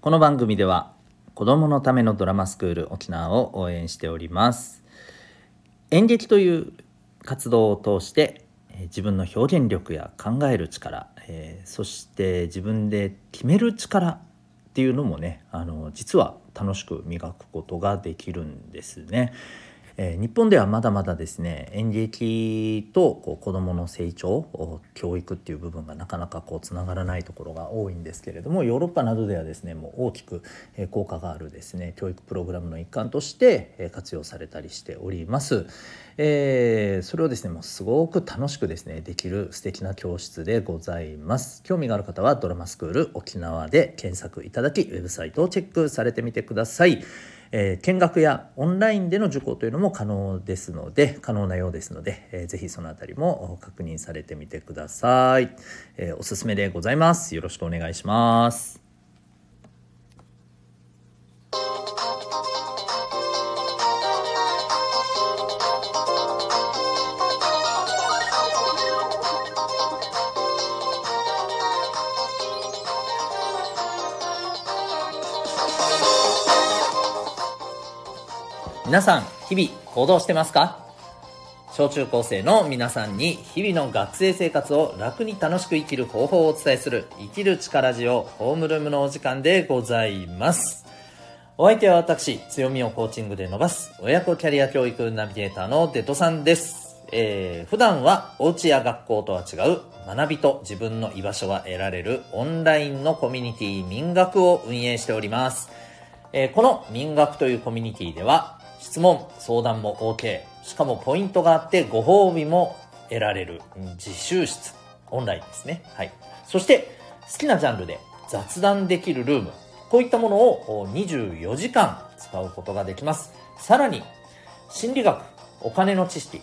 この番組では子供のためのドラマスクール沖縄を応援しております演劇という活動を通して自分の表現力や考える力、えーそして自分で決める力っていうのもねあの実は楽しく磨くことができるんですね。えー日本ではまだまだですね演劇とこう子どもの成長教育っていう部分がなかなかこうつながらないところが多いんですけれどもヨーロッパなどではですねもう大きくえー効果があるですね教育プログラムの一環としてえー活用されたりしております。えーそれをですねもうすごく楽しくですねできる素敵な教室でございます興味がある方はドラマスクール沖縄で検索いただきウェブサイトをチェックされてみてください、えー見学やオンラインでの受講というのも可能ですので可能なようですので、えーぜひそのあたりも確認されてみてください、えーおすすめでございます。よろしくお願いします。皆さん日々行動してますか？小中高生の皆さんに日々の学生生活を楽に楽しく生きる方法をお伝えする生きる力ジオホームルームのお時間でございます。お相手は私強みをコーチングで伸ばす親子キャリア教育ナビゲーターのデトさんです、えー普段はお家や学校とは違う学びと自分の居場所が得られるオンラインのコミュニティ民学を運営しております。えーこの民学というコミュニティでは質問、相談も OK。しかもポイントがあってご褒美も得られる自習室。オンラインですね。はい。そして好きなジャンルで雑談できるルーム。こういったものを24時間使うことができます。さらに心理学、お金の知識、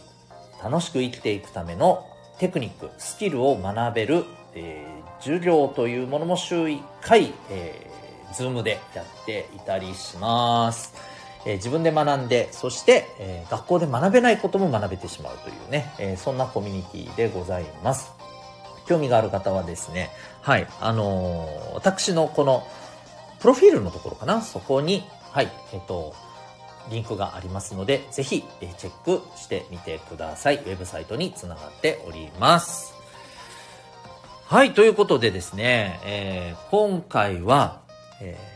楽しく生きていくためのテクニック、スキルを学べる、えー授業というものも週1回、えー、ズームでやっていたりします。え自分で学んで、そして、え学校で学べないことも学べてしまうというね、えそんなコミュニティでございます。興味がある方はですね、はい、あのー私のこの、プロフィールのところかな、そこに、はい、えっ、と、リンクがありますので、ぜひ、えチェックしてみてください。ウェブサイトにつながっております。はい、ということでですね、えー今回は、えー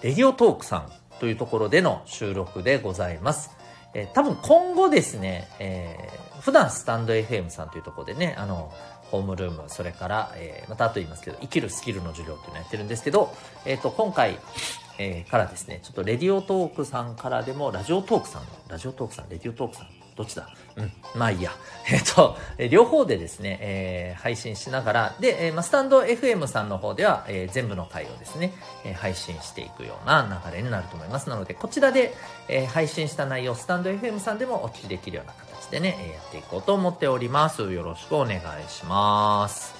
レディオトークさんというところでの収録でございます。えー多分今後ですね、えー普段スタンド FM さんというところでね、あの、ホームルーム、それから、えーまた後言いますけど、生きるスキルの授業っていうのをやってるんですけど、えっ、と、今回、えーからですね、ちょっとレディオトークさんからでも、ラジオトークさん、ラジオトークさん、レディオトークさん、どっちだ？うん、まあいいや。えっ、と、えー両方でですね、えー配信しながら、で、えーまあ、スタンド FM さんの方では、えー全部の回をですね、えー配信していくような流れになると思います。なので、こちらで、えー配信した内容、スタンド FM さんでもお聞きできるような形でね、えーやっていこうと思っております。よろしくお願いします。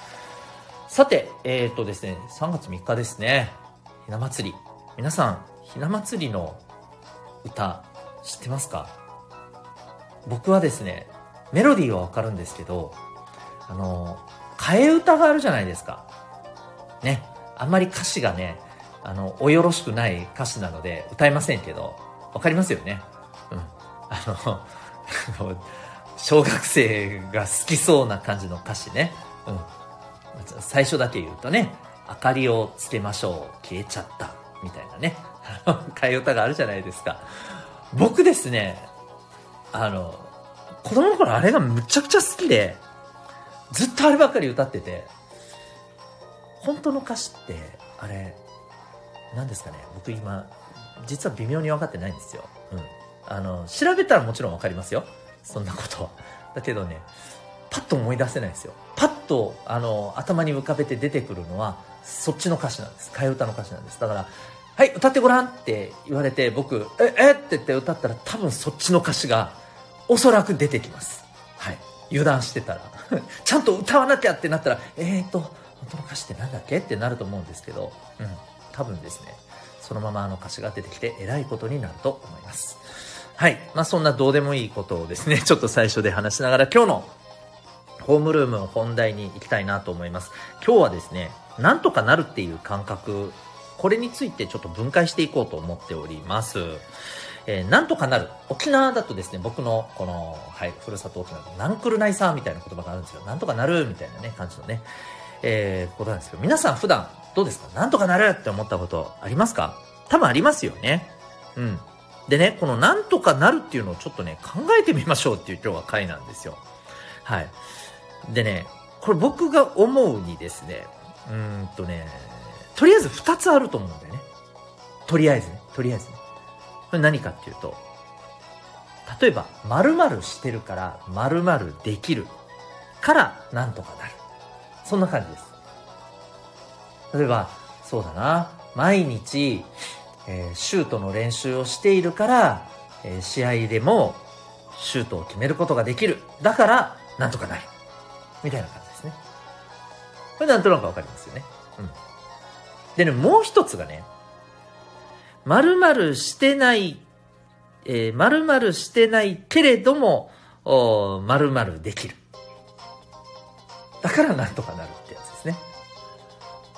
さて、えっ、とですね、3月3日ですね、ひな祭り。皆さん、ひな祭りの歌、知ってますか？僕はですね、メロディーはわかるんですけど、あの、替え歌があるじゃないですか。ね。あんまり歌詞がね、あの、およろしくない歌詞なので歌えませんけど、わかりますよね。うん。あの、小学生が好きそうな感じの歌詞ね。うん。最初だけ言うとね、明かりをつけましょう、消えちゃった、みたいなね、替え歌があるじゃないですか。僕ですね、あの、子供の頃あれがむちゃくちゃ好きで、ずっとあればっかり歌ってて、本当の歌詞って、あれ、何ですかね、僕今、実は微妙に分かってないんですよ。うん。あの、調べたらもちろん分かりますよ。そんなことは。だけどね、パッと思い出せないんですよ。パッと、あの、頭に浮かべて出てくるのは、そっちの歌詞なんです。替え歌の歌詞なんです。だから、はい、歌ってごらんって言われて、僕、え、え？って言って歌ったら、多分そっちの歌詞が、おそらく出てきます。はい。油断してたら。ちゃんと歌わなきゃってなったら、えーと、本当の歌詞ってなんだっけ？ってなると思うんですけど、うん。多分ですね、そのままあの歌詞が出てきて、えらいことになると思います。はい。まあそんなどうでもいいことをですね、ちょっと最初で話しながら、今日のホームルーム本題に行きたいなと思います。今日はですね、なんとかなるっていう感覚これについてちょっと分解していこうと思っております。えー、なんとかなる。沖縄だとですね、僕のこの、はい、ふるさと沖縄で、ナンクルナイサーみたいな言葉があるんですよ。なんとかなるみたいなね、感じのね、えー、ことなんですけど、皆さん普段どうですか？なんとかなるって思ったことありますか？多分ありますよね。うん。でね、このなんとかなるっていうのをちょっとね、考えてみましょうっていう今日は回なんですよ。はい。でね、これ僕が思うにですね、うーんとね、とりあえず2つあると思うんだよね。とりあえずね、とりあえずね。これ何かっていうと、例えば、〇〇してるから〇〇できるからなんとかなる。そんな感じです。例えば、そうだな、毎日、えー、シュートの練習をしているから、えー、試合でもシュートを決めることができる。だから、なんとかなる。みたいな感じですね。これなんとなくわかりますよね。うん。でね、もう一つがね、〇〇してない、えー、〇〇してないけれども、お〇〇できる。だからなんとかなるってやつですね。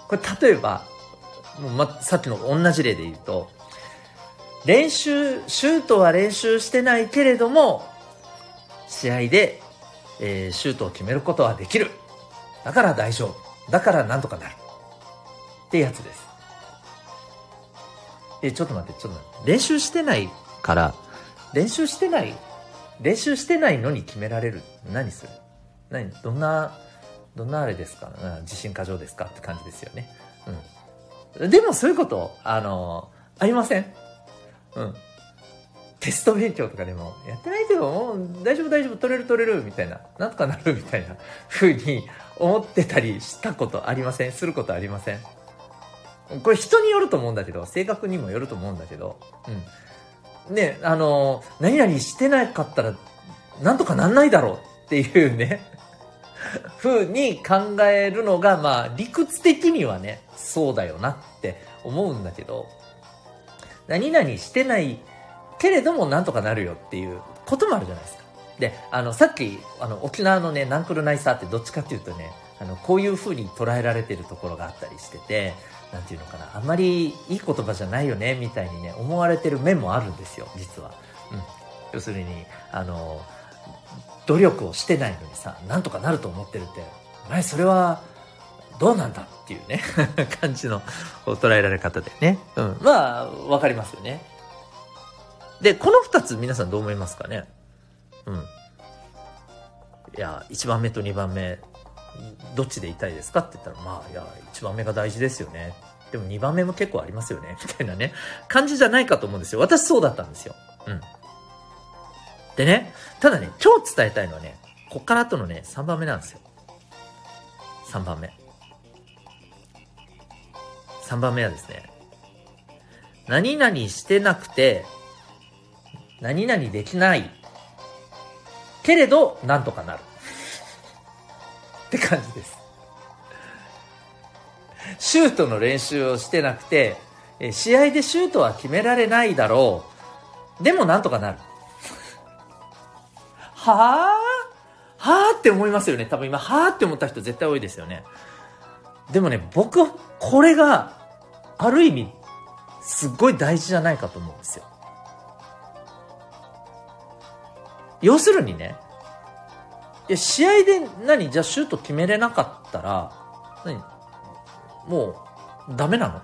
これ例えば、もうま、さっきの同じ例で言うと、練習、シュートは練習してないけれども、試合で、えー、シュートを決めることはできる。だから大丈夫。だからなんとかなる。ってやつです。え、ちょっと待って、ちょっと待って。練習してないから、練習してない、練習してないのに決められる。何する？何？どんな、どんなあれですか？うん自信過剰ですかって感じですよね。うん。でもそういうこと、あの、ありません？うん。テスト勉強とかでも、やってないけど、もう大丈夫大丈夫、取れる取れる、みたいな、なんとかなるみたいな風に思ってたりしたことありません？することありません？これ人によると思うんだけど、性格にもよると思うんだけど、うん。ね、あの、何々してなかったら、なんとかなんないだろうっていうね、風に考えるのが、まあ、理屈的にはね、そうだよなって思うんだけど、何々してないけれどもなんとかなるよっていうこともあるじゃないですか。で、あの、さっき、あの、沖縄のね、ナンクルナイサーってどっちかっていうとね、あの、こういう風に捉えられてるところがあったりしてて、なんていうのかな、あんまりいい言葉じゃないよね、みたいにね、思われてる面もあるんですよ、実は。うん。要するに、あの、努力をしてないのにさ、なんとかなると思ってるって、お前それは、どうなんだっていうね 感じの捉えられ方でね。うん。まあ、わかりますよね。で、この二つ皆さんどう思いますかね？うん。いや、1番目と2番目、どっちでいたいですかって言ったら、まあ、いや、1番目が大事ですよね。でも2番目も結構ありますよね。みたいなね、感じじゃないかと思うんですよ。私そうだったんですよ。うん。でね、ただね、今日伝えたいのはね、こっから後のね、3番目なんですよ。3番目。3番目はですね、何々してなくて、何々できない。けれど、なんとかなる。って感じです。シュートの練習をしてなくて、試合でシュートは決められないだろう。でもなんとかなる。はぁはぁって思いますよね。多分今、はぁって思った人絶対多いですよね。でもね、僕これがある意味すっごい大事じゃないかと思うんですよ。要するにね、や、試合で何じゃあシュート決めれなかったら、何もう、ダメなの？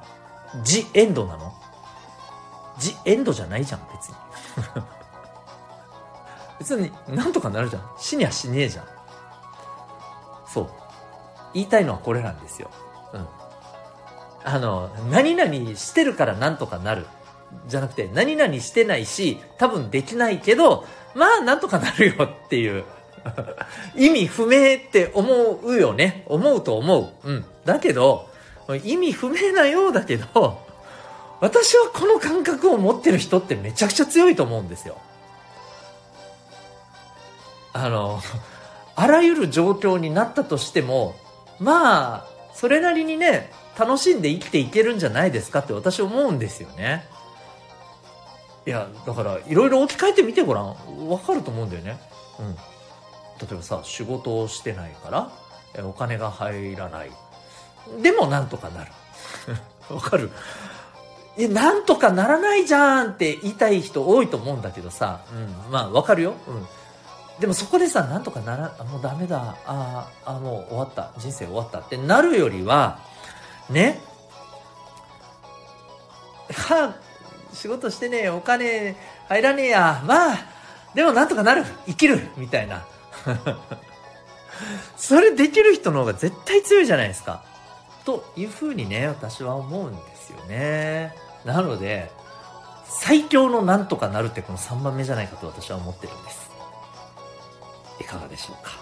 ジエンドなの？ジエンドじゃないじゃん、別に。別になんとかなるじゃん。死には死ねえじゃん。そう。言いたいのはこれなんですよ。うん。あの、何々してるからなんとかなる。じゃなくて、何々してないし、多分できないけど、まあなんとかなるよっていう。意味不明って思うよね。思うと思う。うん。だけど、意味不明なようだけど、私はこの感覚を持ってる人ってめちゃくちゃ強いと思うんですよ。あの、あらゆる状況になったとしても、まあ、それなりにね、楽しんで生きていけるんじゃないですかって私思うんですよね。いや、だから、いろいろ置き換えてみてごらん。わかると思うんだよね。うん。例えばさ、仕事をしてないから、お金が入らない。でもなんとかなる。わかる？え、なんとかならないじゃんって言いたい人多いと思うんだけどさ、うん、まあわかるよ。うん。でもそこでさ、なんとかなら、もうダメだ、ああ、もう終わった、人生終わったってなるよりは、ね、はあ、仕事してねえ、お金入らねえや、まあ、でもなんとかなる、生きる、みたいな。それできる人の方が絶対強いじゃないですか。というふうにね、私は思うんですよね。なので、最強のなんとかなるってこの3番目じゃないかと私は思ってるんです。いかがでしょうか。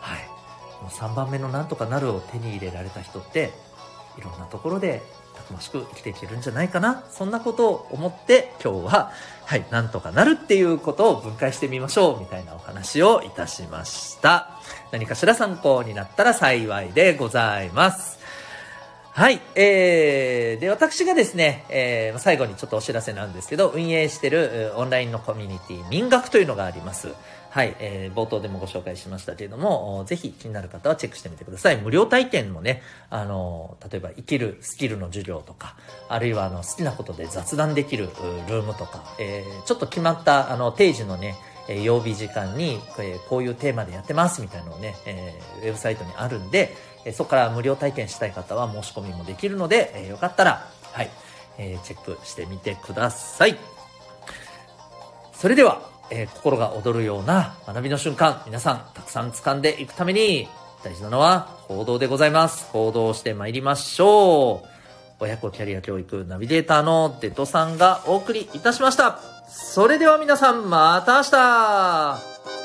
はい。この3番目のなんとかなるを手に入れられた人って、いろんなところでたくましく生きていけるんじゃないかな。そんなことを思って今日は、はい、なんとかなるっていうことを分解してみましょうみたいなお話をいたしました。何かしら参考になったら幸いでございます。はい。えー、で、私がですね、えー、最後にちょっとお知らせなんですけど、運営してるオンラインのコミュニティ、民学というのがあります。はい。えー、冒頭でもご紹介しましたけれども、ぜひ気になる方はチェックしてみてください。無料体験もね、あの、例えば生きるスキルの授業とか、あるいはあの、好きなことで雑談できるルームとか、えー、ちょっと決まった、あの、定時のね、え曜日時間に、えこういうテーマでやってますみたいなのをね、えーウェブサイトにあるんで、えーそこから無料体験したい方は申し込みもできるので、えーよかったら、はい、えーチェックしてみてください。それでは、えー心が躍るような学びの瞬間、皆さんたくさん掴んでいくために、大事なのは行動でございます。行動して参りましょう。親子キャリア教育ナビゲーターのデトさんがお送りいたしました。それでは皆さんまた明日